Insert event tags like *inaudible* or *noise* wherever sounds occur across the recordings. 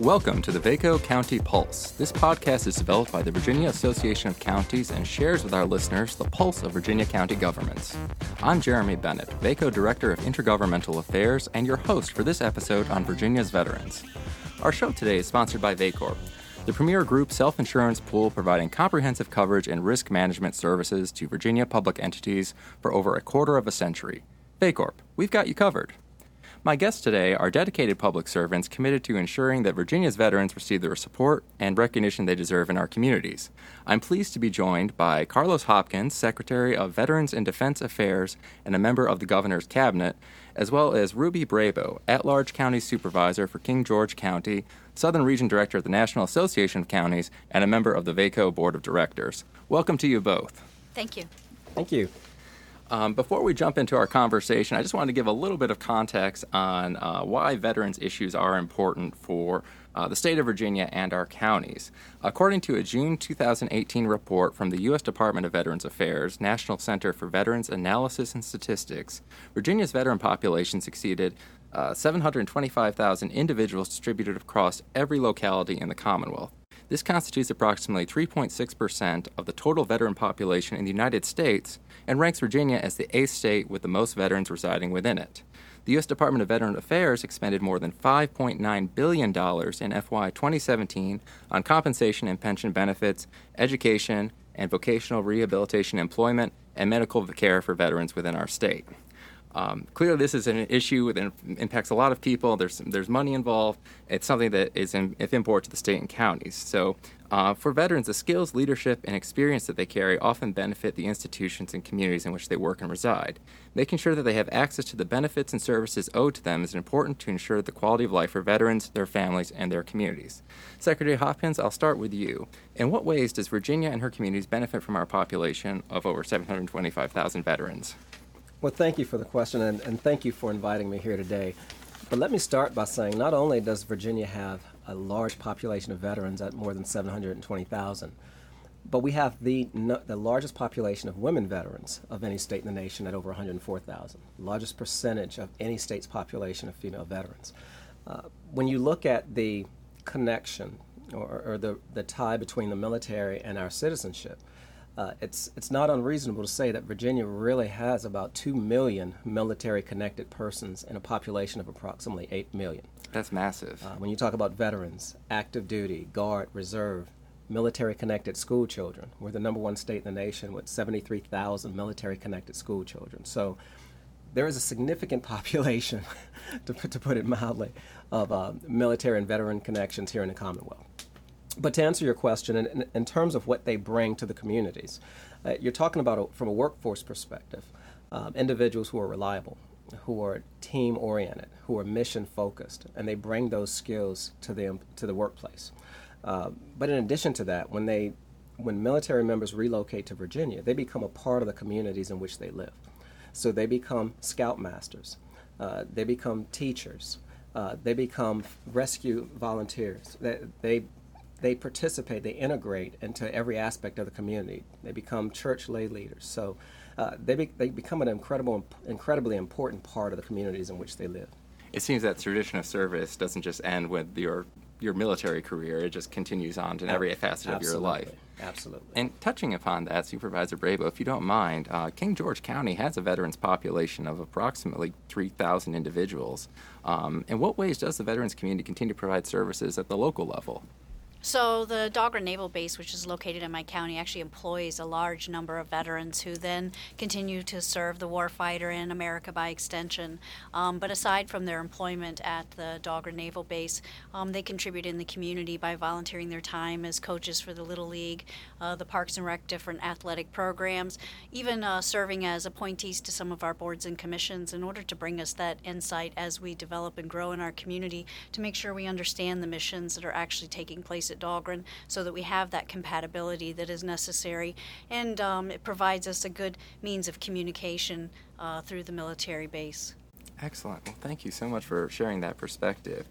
Welcome to the Vaco County Pulse. This podcast is developed by the Virginia Association of Counties and shares with our listeners the pulse of Virginia county governments. I'm Jeremy Bennett, Vaco Director of Intergovernmental Affairs, and your host for this episode on Virginia's veterans. Our show today is sponsored by VACORP, the premier group self insurance pool providing comprehensive coverage and risk management services to Virginia public entities for over a quarter of a century. VACORP, we've got you covered. My guests today are dedicated public servants committed to ensuring that Virginia's veterans receive the support and recognition they deserve in our communities. I'm pleased to be joined by Carlos Hopkins, Secretary of Veterans and Defense Affairs and a member of the Governor's Cabinet, as well as Ruby Brabo, at large county supervisor for King George County, Southern Region Director of the National Association of Counties, and a member of the VACO Board of Directors. Welcome to you both. Thank you. Thank you. Um, before we jump into our conversation, I just wanted to give a little bit of context on uh, why veterans issues are important for uh, the state of Virginia and our counties. According to a June 2018 report from the U.S. Department of Veterans Affairs, National Center for Veterans Analysis and Statistics, Virginia's veteran population exceeded uh, 725,000 individuals distributed across every locality in the Commonwealth. This constitutes approximately 3.6% of the total veteran population in the United States and ranks Virginia as the eighth state with the most veterans residing within it. The U.S. Department of Veteran Affairs expended more than $5.9 billion in FY 2017 on compensation and pension benefits, education, and vocational rehabilitation employment, and medical care for veterans within our state. Um, clearly, this is an issue that impacts a lot of people. There's there's money involved. It's something that is in, of import to the state and counties. So, uh, for veterans, the skills, leadership, and experience that they carry often benefit the institutions and communities in which they work and reside. Making sure that they have access to the benefits and services owed to them is important to ensure the quality of life for veterans, their families, and their communities. Secretary Hopkins, I'll start with you. In what ways does Virginia and her communities benefit from our population of over 725,000 veterans? Well, thank you for the question, and, and thank you for inviting me here today. But let me start by saying not only does Virginia have a large population of veterans at more than 720,000, but we have the, no, the largest population of women veterans of any state in the nation at over 104,000, largest percentage of any state's population of female veterans. Uh, when you look at the connection or, or the, the tie between the military and our citizenship, uh, it's it's not unreasonable to say that Virginia really has about two million military-connected persons in a population of approximately eight million. That's massive. Uh, when you talk about veterans, active duty, guard, reserve, military-connected school children, we're the number one state in the nation with 73,000 military-connected school children. So there is a significant *laughs* population, *laughs* to, to put it mildly, of uh, military and veteran connections here in the Commonwealth. But to answer your question, in, in terms of what they bring to the communities, uh, you're talking about a, from a workforce perspective, um, individuals who are reliable, who are team oriented, who are mission focused, and they bring those skills to the to the workplace. Uh, but in addition to that, when they when military members relocate to Virginia, they become a part of the communities in which they live. So they become scoutmasters, uh, they become teachers, uh, they become rescue volunteers. They, they they participate, they integrate into every aspect of the community. They become church lay leaders. So uh, they, be, they become an incredible, incredibly important part of the communities in which they live. It seems that tradition of service doesn't just end with your your military career; it just continues on in every facet Absolutely. of your life. Absolutely. And touching upon that, Supervisor Brabo, if you don't mind, uh, King George County has a veterans population of approximately 3,000 individuals. Um, in what ways does the veterans community continue to provide services at the local level? So the Dahlgren Naval Base, which is located in my county, actually employs a large number of veterans who then continue to serve the warfighter in America by extension. Um, but aside from their employment at the Dahlgren Naval Base, um, they contribute in the community by volunteering their time as coaches for the Little League, uh, the Parks and Rec, different athletic programs, even uh, serving as appointees to some of our boards and commissions in order to bring us that insight as we develop and grow in our community to make sure we understand the missions that are actually taking place at Dahlgren so that we have that compatibility that is necessary. And um, it provides us a good means of communication uh, through the military base. Excellent. Well, thank you so much for sharing that perspective.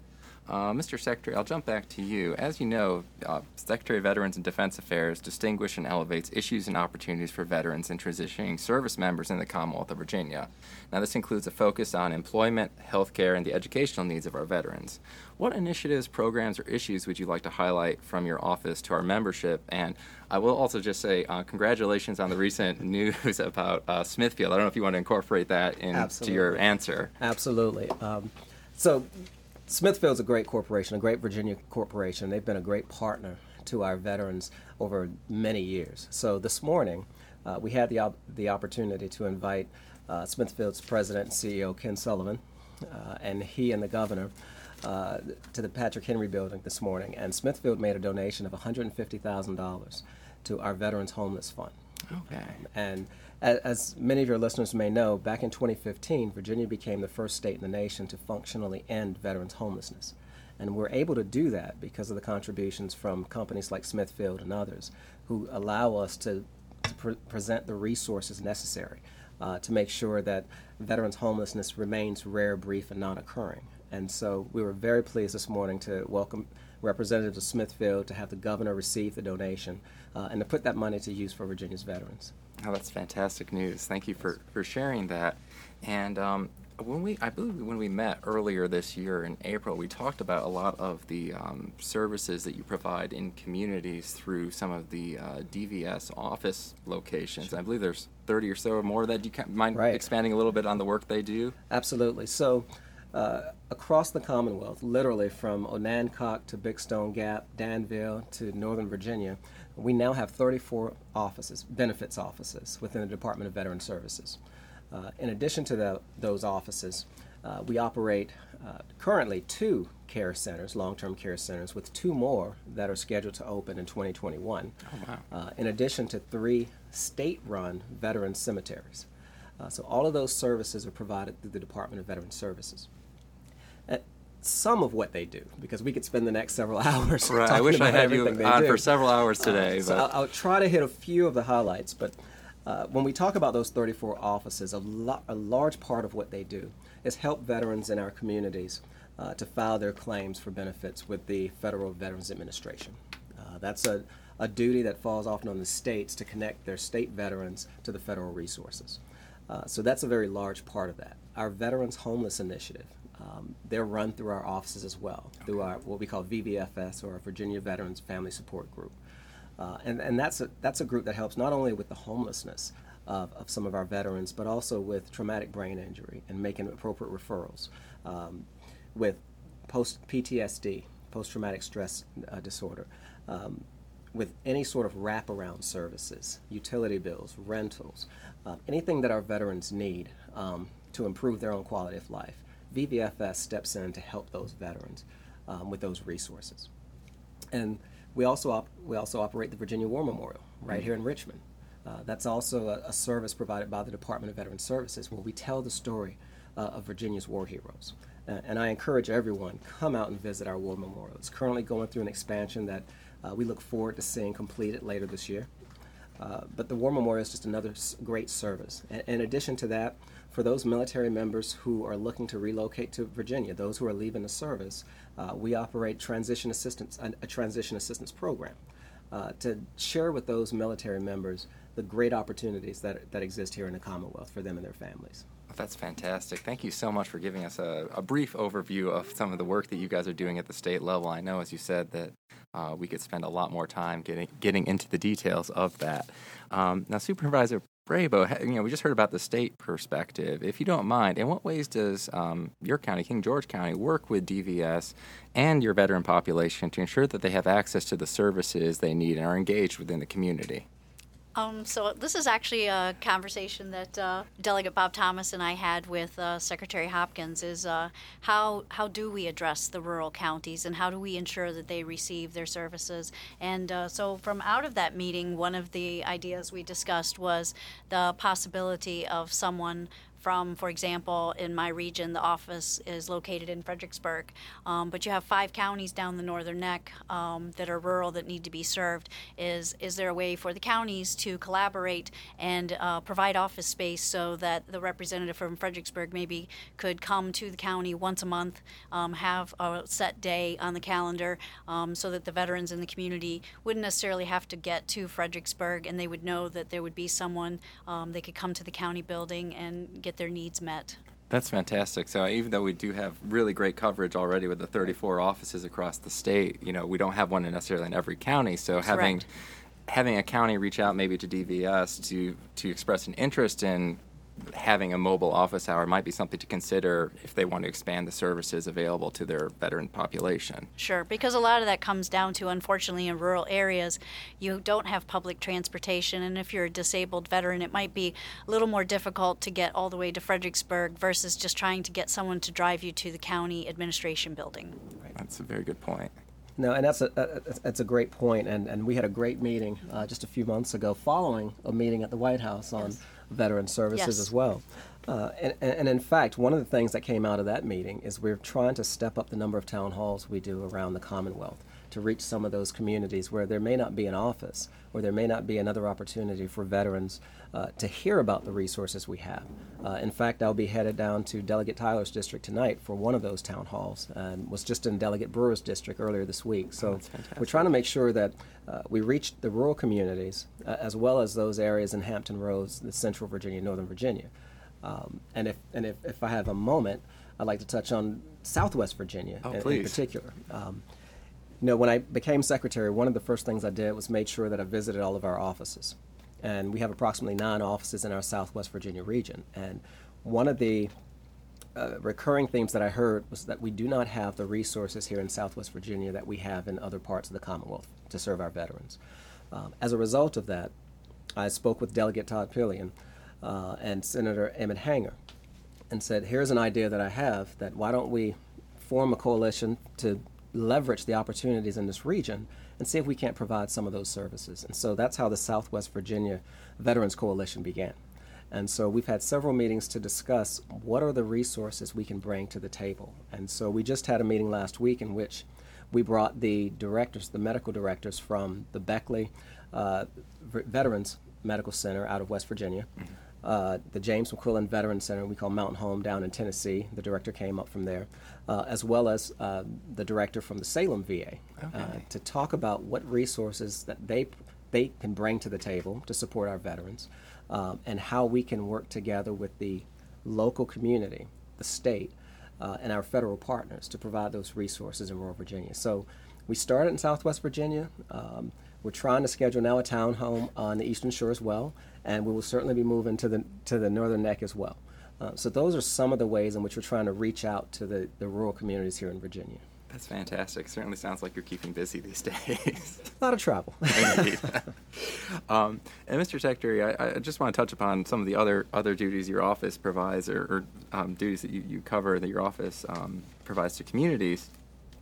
Uh, Mr. Secretary, I'll jump back to you. As you know, uh, Secretary of Veterans and Defense Affairs distinguishes and elevates issues and opportunities for veterans and transitioning service members in the Commonwealth of Virginia. Now, this includes a focus on employment, health care, and the educational needs of our veterans. What initiatives, programs, or issues would you like to highlight from your office to our membership? And I will also just say uh, congratulations on the recent *laughs* news about uh, Smithfield. I don't know if you want to incorporate that into your answer. Absolutely. Um, so, Smithfield's a great corporation, a great Virginia corporation. They've been a great partner to our veterans over many years. So, this morning, uh, we had the, op- the opportunity to invite uh, Smithfield's president and CEO, Ken Sullivan, uh, and he and the governor uh, to the Patrick Henry building this morning. And Smithfield made a donation of $150,000 to our Veterans Homeless Fund. Okay. And a- as many of your listeners may know, back in 2015, Virginia became the first state in the nation to functionally end veterans homelessness. And we're able to do that because of the contributions from companies like Smithfield and others who allow us to, to pre- present the resources necessary uh, to make sure that veterans homelessness remains rare, brief, and non occurring. And so we were very pleased this morning to welcome representatives of Smithfield to have the governor receive the donation uh, and to put that money to use for Virginia's veterans. Oh, that's fantastic news. Thank you for, for sharing that. And um, when we, I believe when we met earlier this year in April, we talked about a lot of the um, services that you provide in communities through some of the uh, DVS office locations. I believe there's 30 or so or more that you ca- mind Right. expanding a little bit on the work they do? Absolutely. So, uh, across the Commonwealth, literally from Onancock to Big Stone Gap, Danville to Northern Virginia, we now have 34 offices, benefits offices, within the Department of Veteran Services. Uh, in addition to the, those offices, uh, we operate uh, currently two care centers, long term care centers, with two more that are scheduled to open in 2021. Oh, wow. Uh, in addition to three state run veteran cemeteries. Uh, so, all of those services are provided through the Department of Veteran Services. Uh, some of what they do, because we could spend the next several *laughs* hours. Right. I wish I had you on do. for several hours today. So but I'll, I'll try to hit a few of the highlights, but uh, when we talk about those 34 offices, a, lo- a large part of what they do is help veterans in our communities uh, to file their claims for benefits with the Federal Veterans Administration. Uh, that's a, a duty that falls often on the states to connect their state veterans to the federal resources. Uh, so that's a very large part of that. Our Veterans Homeless Initiative, um, they're run through our offices as well, through our what we call VVFS or our Virginia Veterans Family Support Group. Uh, and and that's, a, that's a group that helps not only with the homelessness of, of some of our veterans, but also with traumatic brain injury and making appropriate referrals, um, with post PTSD, post traumatic stress uh, disorder, um, with any sort of wraparound services, utility bills, rentals, uh, anything that our veterans need um, to improve their own quality of life. VVFS steps in to help those veterans um, with those resources. And we also op- we also operate the Virginia War Memorial right here in Richmond. Uh, that's also a, a service provided by the Department of Veteran Services where we tell the story uh, of Virginia's war heroes. Uh, and I encourage everyone come out and visit our war memorial. It's currently going through an expansion that uh, we look forward to seeing completed later this year. Uh, but the War Memorial is just another great service. A- in addition to that, for those military members who are looking to relocate to Virginia, those who are leaving the service, uh, we operate transition assistance, a, a transition assistance program uh, to share with those military members the great opportunities that, that exist here in the Commonwealth for them and their families. That's fantastic. Thank you so much for giving us a, a brief overview of some of the work that you guys are doing at the state level. I know, as you said, that uh, we could spend a lot more time getting getting into the details of that. Um, now, Supervisor Brabo, ha- you know, we just heard about the state perspective. If you don't mind, in what ways does um, your county, King George County, work with DVS and your veteran population to ensure that they have access to the services they need and are engaged within the community? Um, so this is actually a conversation that uh, Delegate Bob Thomas and I had with uh, Secretary Hopkins. Is uh, how how do we address the rural counties and how do we ensure that they receive their services? And uh, so from out of that meeting, one of the ideas we discussed was the possibility of someone from, for example, in my region, the office is located in Fredericksburg, um, but you have five counties down the northern neck um, that are rural that need to be served. Is is there a way for the counties to collaborate and uh, provide office space so that the representative from Fredericksburg maybe could come to the county once a month, um, have a set day on the calendar, um, so that the veterans in the community wouldn't necessarily have to get to Fredericksburg, and they would know that there would be someone um, they could come to the county building and get their needs met. That's fantastic. So even though we do have really great coverage already with the 34 offices across the state, you know, we don't have one necessarily in every county. So having having a county reach out maybe to DVS to to express an interest in having a mobile office hour might be something to consider if they want to expand the services available to their veteran population. Sure, because a lot of that comes down to, unfortunately, in rural areas, you don't have public transportation, and if you're a disabled veteran, it might be a little more difficult to get all the way to Fredericksburg versus just trying to get someone to drive you to the county administration building. Right. That's a very good point. No, and that's a, that's a great point, and, and we had a great meeting uh, just a few months ago following a meeting at the White House on. Yes veteran services yes. as well. Uh, and, and, in fact, one of the things that came out of that meeting is we're trying to step up the number of town halls we do around the Commonwealth to reach some of those communities where there may not be an office or there may not be another opportunity for veterans uh, to hear about the resources we have. Uh, in fact, I'll be headed down to Delegate Tyler's district tonight for one of those town halls and was just in Delegate Brewer's district earlier this week. So oh, we're trying to make sure that uh, we reach the rural communities uh, as well as those areas in Hampton Roads, the Central Virginia, Northern Virginia. Um, and if, and if, if I have a moment, I'd like to touch on Southwest Virginia oh, in, in, particular. Um, you know, when I became secretary, one of the first things I did was made sure that I visited all of our offices. And we have approximately nine offices in our Southwest Virginia region. And one of the uh, recurring themes that I heard was that we do not have the resources here in Southwest Virginia that we have in other parts of the Commonwealth to serve our veterans. Um, as a result of that, I spoke with Delegate Todd Pillion uh, and Senator Emmett Hanger and said, here's an idea that I have that why don't we form a coalition to leverage the opportunities in this region and see if we can't provide some of those services. And so that's how the Southwest Virginia Veterans Coalition began. And so we've had several meetings to discuss what are the resources we can bring to the table. And so we just had a meeting last week in which we brought the directors, the medical directors from the Beckley uh, Veterans Medical Center out of West Virginia. Mm-hmm uh, the James McQuillan Veteran Center, we call Mountain Home down in Tennessee. The director came up from there, uh, as well as uh, the director from the Salem VA, uh, okay. to talk about what resources that they they can bring to the table to support our veterans, um, and how we can work together with the local community, the state, uh, and our federal partners to provide those resources in rural Virginia. So, we started in Southwest Virginia. Um, we're trying to schedule now a townhome on the Eastern Shore as well, and we will certainly be moving to the to the Northern Neck as well. Uh, so those are some of the ways in which we're trying to reach out to the, the rural communities here in Virginia. That's fantastic. Certainly sounds like you're keeping busy these *laughs* days. a lot of travel. *laughs* um, and Mr. Secretary, I, I, just want to touch upon some of the other other duties your office provides, or, or um, duties that you, you cover that your office um, provides to communities.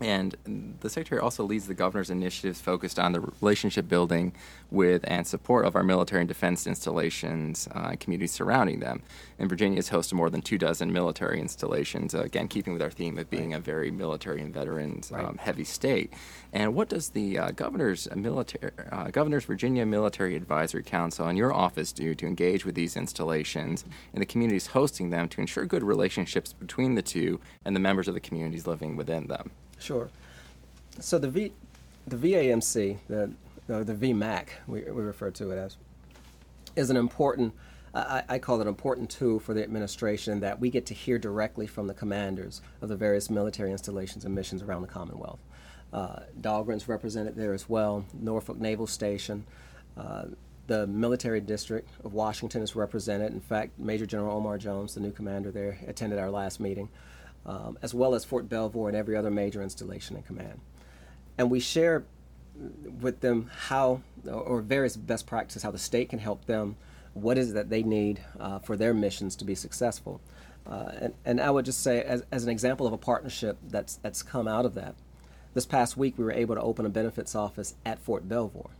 And the Secretary also leads the governor's initiatives focused on the relationship building with and support of our military and defense installations uh, and communities surrounding them. And Virginia is host to more than two dozen military installations, uh, again, keeping with our theme of being right. a very military and veterans right. um, heavy state. And what does the uh, governor's military, uh, governor's Virginia Military Advisory Council and your office do to engage with these installations and the communities hosting them to ensure good relationships between the two and the members of the communities living within them? Sure. So the V, the VAMC, the the, VMAC, we, we refer to it as, is an important. I, I, call it an important tool for the administration that we get to hear directly from the commanders of the various military installations and missions around the Commonwealth. Uh, Dahlgren's represented there as well, Norfolk Naval Station. Uh, the military district of Washington is represented. In fact, Major General Omar Jones, the new commander there, attended our last meeting um, as well as Fort Belvoir and every other major installation and command. And we share with them how, or various best practices, how the state can help them, what is it that they need uh, for their missions to be successful. Uh, and, and I would just say, as, as an example of a partnership that's, that's come out of that, this past week we were able to open a benefits office at Fort Belvoir.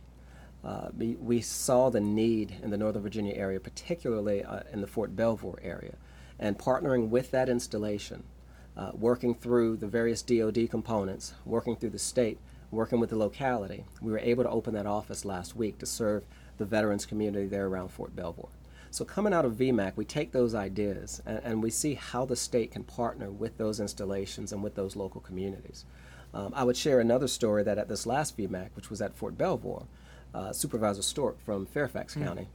Uh, we, we, saw the need in the Northern Virginia area, particularly uh, in the Fort Belvoir area and partnering with that installation, uh, working through the various DoD components, working through the state, working with the locality, we were able to open that office last week to serve the veterans community there around Fort Belvoir. So coming out of VMAC, we take those ideas and, and, we see how the state can partner with those installations and with those local communities. Um, I would share another story that at this last VMAC, which was at Fort Belvoir, uh, Supervisor Storck from Fairfax mm. County,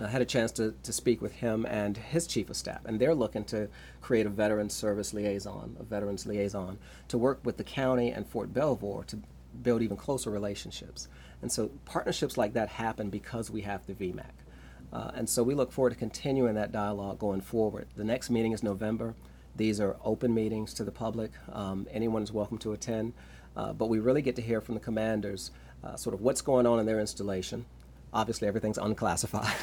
I had a chance to, to speak with him and his chief of staff, and they're looking to create a veterans service liaison, a veterans liaison, to work with the county and Fort Belvoir to build even closer relationships. And so partnerships like that happen because we have the VMAC. Uh, and so we look forward to continuing that dialogue going forward. The next meeting is November. These are open meetings to the public. Um, anyone is welcome to attend. Uh, but we really get to hear from the commanders uh, sort of what's going on in their installation. Obviously, everything's unclassified.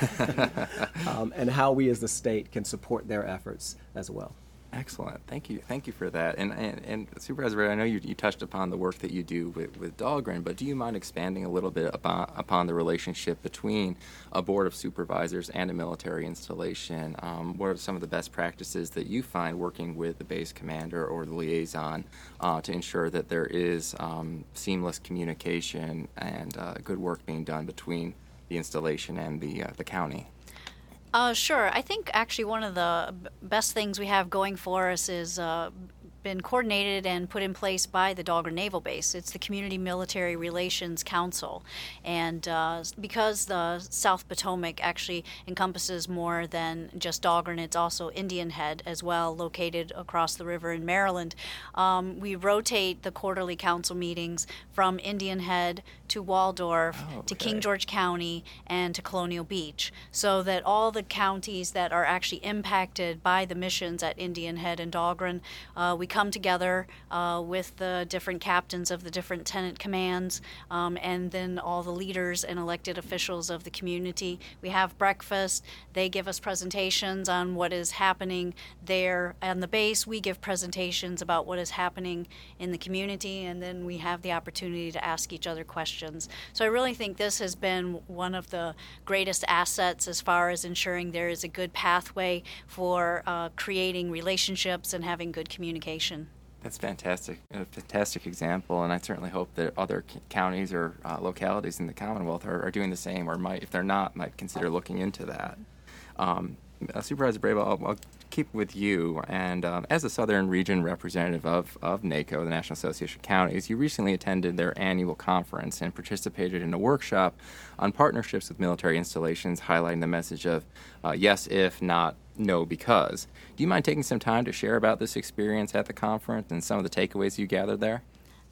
*laughs* um, and how we as the state can support their efforts as well. Excellent. Thank you. Thank you for that. And, and, and Supervisor, I know you, you touched upon the work that you do with, with Dahlgren, but do you mind expanding a little bit about, upon the relationship between a board of supervisors and a military installation? Um, what are some of the best practices that you find working with the base commander or the liaison uh, to ensure that there is um, seamless communication and uh, good work being done between the installation and the, uh, the county? Uh, sure. I think actually one of the best things we have going for us is uh, been coordinated and put in place by the Dahlgren Naval Base. It's the Community Military Relations Council. And uh, because the South Potomac actually encompasses more than just Dahlgren, it's also Indian Head as well, located across the river in Maryland. Um, we rotate the quarterly council meetings from Indian Head to Waldorf oh, okay. to King George County and to Colonial Beach so that all the counties that are actually impacted by the missions at Indian Head and Dahlgren, uh, we come together uh, with the different captains of the different tenant commands um, and then all the leaders and elected officials of the community. We have breakfast. They give us presentations on what is happening there on the base. We give presentations about what is happening in the community, and then we have the opportunity to ask each other questions. So I really think this has been one of the greatest assets as far as ensuring there is a good pathway for uh, creating relationships and having good communication. That's fantastic, a fantastic example, and I certainly hope that other c- counties or uh, localities in the Commonwealth are, are, doing the same, or might, if they're not, might consider looking into that. Um, uh, Supervisor Brabo, I'll, I'll, keep with you. And um, as a Southern Region representative of, of NACO, the National Association of Counties, you recently attended their annual conference and participated in a workshop on partnerships with military installations, highlighting the message of uh, yes, if, not no, because. Do you mind taking some time to share about this experience at the conference and some of the takeaways you gathered there?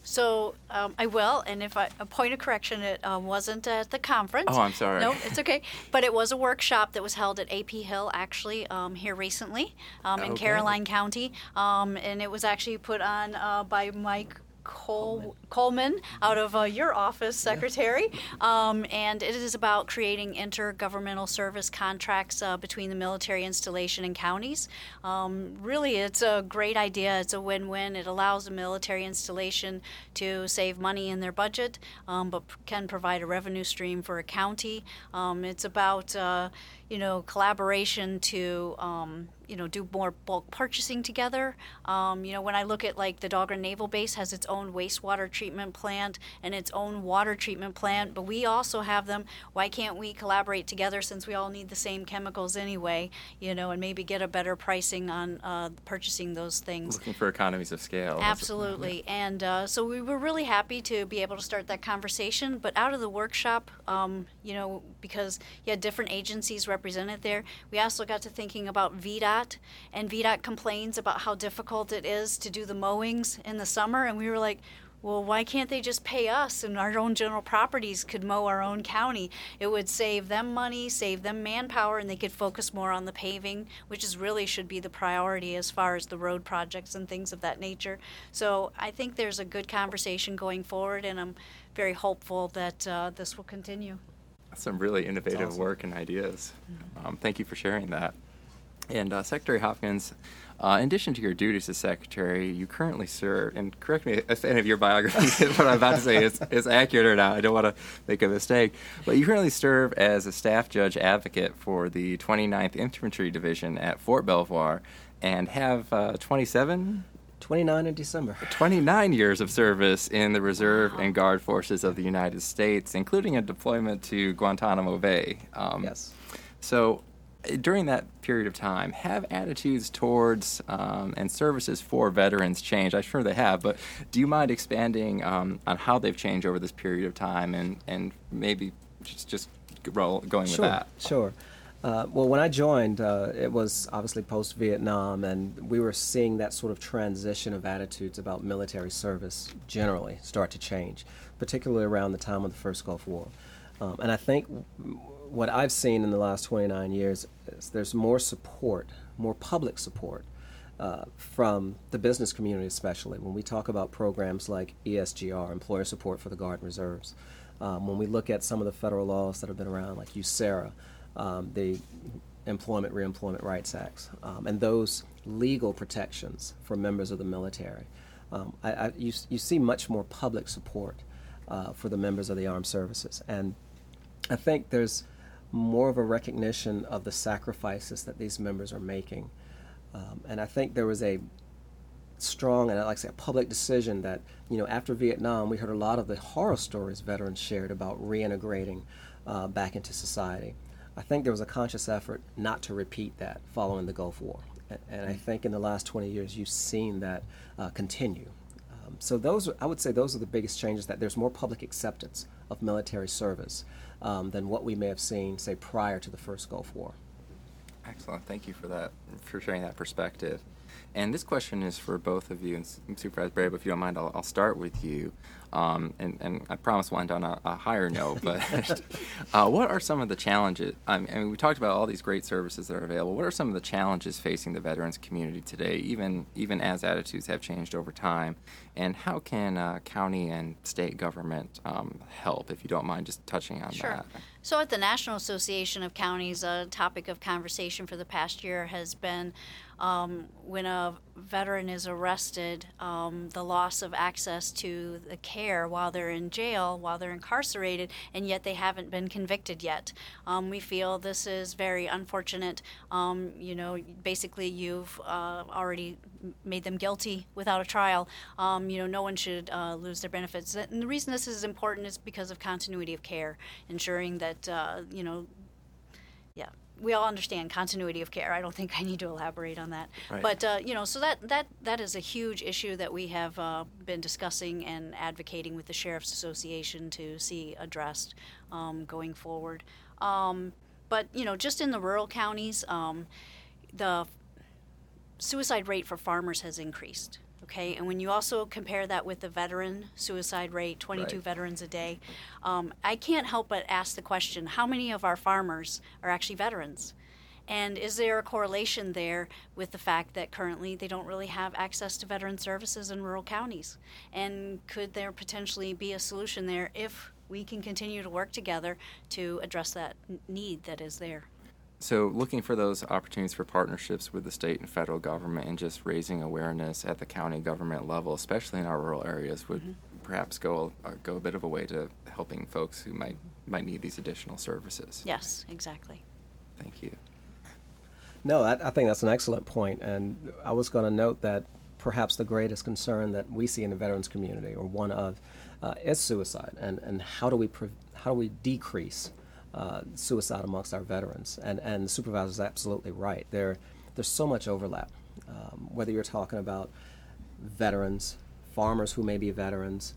So um, I will, and if I a point of correction, it um, wasn't at the conference. Oh, I'm sorry. No, it's okay. But it was a workshop that was held at AP Hill, actually, um, here recently um, in okay. Caroline County, um, and it was actually put on uh, by Mike Cole, Coleman out of uh, your office, Secretary. Um, and it is about creating intergovernmental service contracts uh, between the military installation and counties. Um, really, it's a great idea. It's a win win. It allows the military installation to save money in their budget, um, but can provide a revenue stream for a county. Um, it's about uh, you know, collaboration to, um, you know, do more bulk purchasing together. Um, you know, when I look at like the Dahlgren Naval Base has its own wastewater treatment plant and its own water treatment plant, but we also have them. Why can't we collaborate together since we all need the same chemicals anyway? You know, and maybe get a better pricing on uh, purchasing those things. Looking for economies of scale. Absolutely, and uh, so we were really happy to be able to start that conversation. But out of the workshop, um, you know, because you had different agencies represented there. We also got to thinking about VDOT, and VDOT complains about how difficult it is to do the mowings in the summer, and we were like, well, why can't they just pay us and our own general properties could mow our own county? It would save them money, save them manpower, and they could focus more on the paving, which is really should be the priority as far as the road projects and things of that nature. So I think there's a good conversation going forward, and I'm very hopeful that uh, this will continue some really innovative awesome. work and ideas. Um, thank you for sharing that. And uh, Secretary Hopkins, uh, in addition to your duties as secretary, you currently serve, and correct me if any of your biography, *laughs* what I'm about to say is, is accurate or not. I don't want to make a mistake. But you currently serve as a staff judge advocate for the 29th Infantry Division at Fort Belvoir and have uh, 27 29 in December. 29 years of service in the Reserve wow. and Guard forces of the United States, including a deployment to Guantanamo Bay. Um, yes. So, during that period of time, have attitudes towards um, and services for veterans changed? I'm sure they have, but do you mind expanding um, on how they've changed over this period of time and, and maybe just, just roll, going sure, with that? Sure. Uh, well, when I joined, uh, it was obviously post Vietnam, and we were seeing that sort of transition of attitudes about military service generally start to change, particularly around the time of the first Gulf War. Um, and I think what I've seen in the last 29 years is there's more support, more public support uh, from the business community, especially when we talk about programs like ESGR, Employer Support for the Guard and Reserves. Um, when we look at some of the federal laws that have been around, like USERRA, um, the Employment Reemployment Rights Acts, um, and those legal protections for members of the military. Um, I, I, you, you see much more public support uh, for the members of the armed services. And I think there's more of a recognition of the sacrifices that these members are making. Um, and I think there was a strong and, I like I say, a public decision that, you know, after Vietnam, we heard a lot of the horror stories veterans shared about reintegrating uh, back into society. I think there was a conscious effort not to repeat that following the Gulf War. And I think in the last 20 years, you've seen that uh, continue. Um, so those, I would say, those are the biggest changes. That there's more public acceptance of military service um, than what we may have seen, say, prior to the first Gulf War. Excellent. Thank you for that, for sharing that perspective. And this question is for both of you, and Supervisor Brabo, if you don't mind, I'll, I'll start with you. Um, and, and, I promise we'll end on a, a higher note, *laughs* but uh, what are some of the challenges? I mean, we talked about all these great services that are available. What are some of the challenges facing the veterans community today, even, even as attitudes have changed over time? And how can uh, county and state government um, help, if you don't mind just touching on that? sure. that? So, at the National Association of Counties, a topic of conversation for the past year has been um, when a veteran is arrested, um, the loss of access to the care while they're in jail, while they're incarcerated, and yet they haven't been convicted yet. Um, we feel this is very unfortunate. Um, you know, basically, you've uh, already made them guilty without a trial. Um, you know, no one should uh, lose their benefits. And the reason this is important is because of continuity of care, ensuring that, uh, you know, we all understand continuity of care. I don't think I need to elaborate on that. Right. But uh, you know, so that that that is a huge issue that we have uh, been discussing and advocating with the sheriff's association to see addressed um, going forward. Um, but you know, just in the rural counties, um, the suicide rate for farmers has increased. Okay, and when you also compare that with the veteran suicide rate, 22 right. veterans a day, um, I can't help but ask the question how many of our farmers are actually veterans? And is there a correlation there with the fact that currently they don't really have access to veteran services in rural counties? And could there potentially be a solution there if we can continue to work together to address that need that is there? So, looking for those opportunities for partnerships with the state and federal government and just raising awareness at the county government level, especially in our rural areas, would mm-hmm. perhaps go a, go a bit of a way to helping folks who might might need these additional services. Yes, exactly. Thank you. No, I, I think that's an excellent point, and I was going to note that perhaps the greatest concern that we see in the veterans community, or one of, uh, is suicide, and and how do we pre- how do we decrease uh, suicide amongst our veterans. And, and the supervisor is absolutely right. There, there's so much overlap. Um, whether you're talking about veterans, farmers who may be veterans,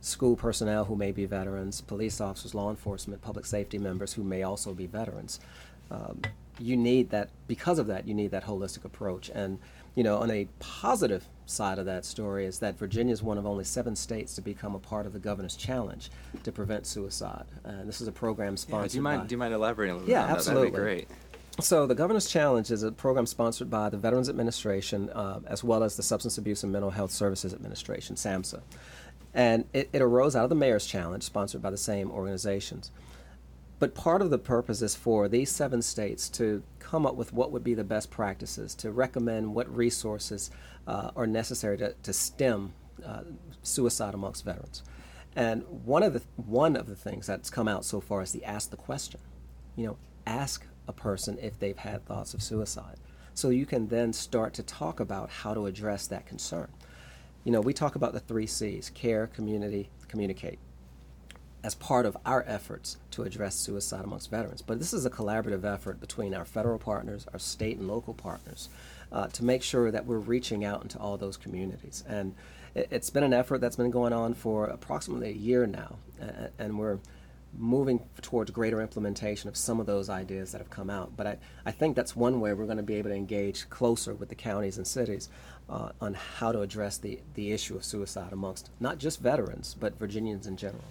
school personnel who may be veterans, police officers, law enforcement, public safety members who may also be veterans. Um, you need that, because of that, you need that holistic approach. And you know, on a positive side of that story is that Virginia is one of only seven states to become a part of the Governor's Challenge to prevent suicide. And this is a program sponsored. Yeah, do you mind? By, do you mind elaborating a little yeah, bit? Yeah, absolutely. That? That'd be great. So, the Governor's Challenge is a program sponsored by the Veterans Administration uh, as well as the Substance Abuse and Mental Health Services Administration, SAMHSA. And it, it arose out of the Mayor's Challenge, sponsored by the same organizations. But part of the purpose is for these seven states to come up with what would be the best practices, to recommend what resources uh, are necessary to, to stem uh, suicide amongst veterans. And one of the one of the things that's come out so far is the ask the question. You know, ask a person if they've had thoughts of suicide. So you can then start to talk about how to address that concern. You know, we talk about the three C's care, community, communicate as part of our efforts to address suicide amongst veterans. But this is a collaborative effort between our federal partners, our state and local partners, uh, to make sure that we're reaching out into all those communities. And it, has been an effort that's been going on for approximately a year now, and we're moving towards greater implementation of some of those ideas that have come out. But I, I think that's one way we're going to be able to engage closer with the counties and cities uh, on how to address the, the issue of suicide amongst not just veterans, but Virginians in general.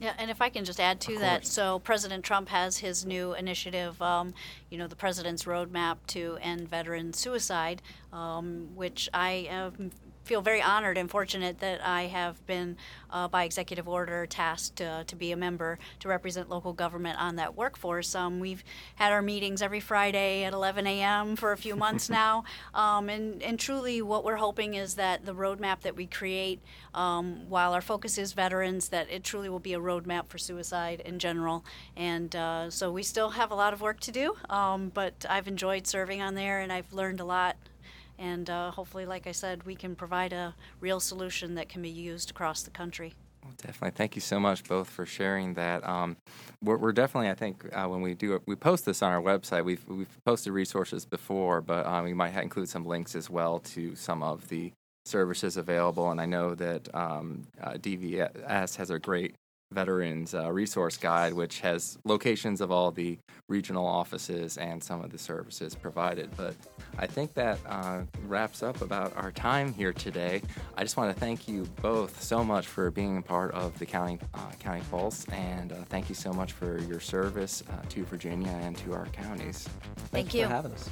Yeah, and if I can just add to that, so President Trump has his new initiative, um, you know, the President's Roadmap to End Veteran Suicide, um, which I am feel very honored and fortunate that I have been, uh, by executive order, tasked uh, to be a member to represent local government on that workforce. Um, we've had our meetings every Friday at 11 a.m. for a few months *laughs* now, um, and, and truly what we're hoping is that the roadmap that we create, um, while our focus is veterans, that it truly will be a roadmap for suicide in general. And uh, so we still have a lot of work to do, um, but I've enjoyed serving on there and I've learned a lot and uh, hopefully, like I said, we can provide a real solution that can be used across the country. Well, definitely. Thank you so much both for sharing that. Um, we're, we're, definitely, I think, uh, when we do we post this on our website. We've we've posted resources before, but um, we might include some links as well to some of the services available. And I know that um, uh, DVS has a great Veterans uh, Resource Guide, which has locations of all the regional offices and some of the services provided. But I think that uh, wraps up about our time here today. I just want to thank you both so much for being a part of the County uh, County Pulse, and uh, thank you so much for your service uh, to Virginia and to our counties. Thank Thanks you for having us.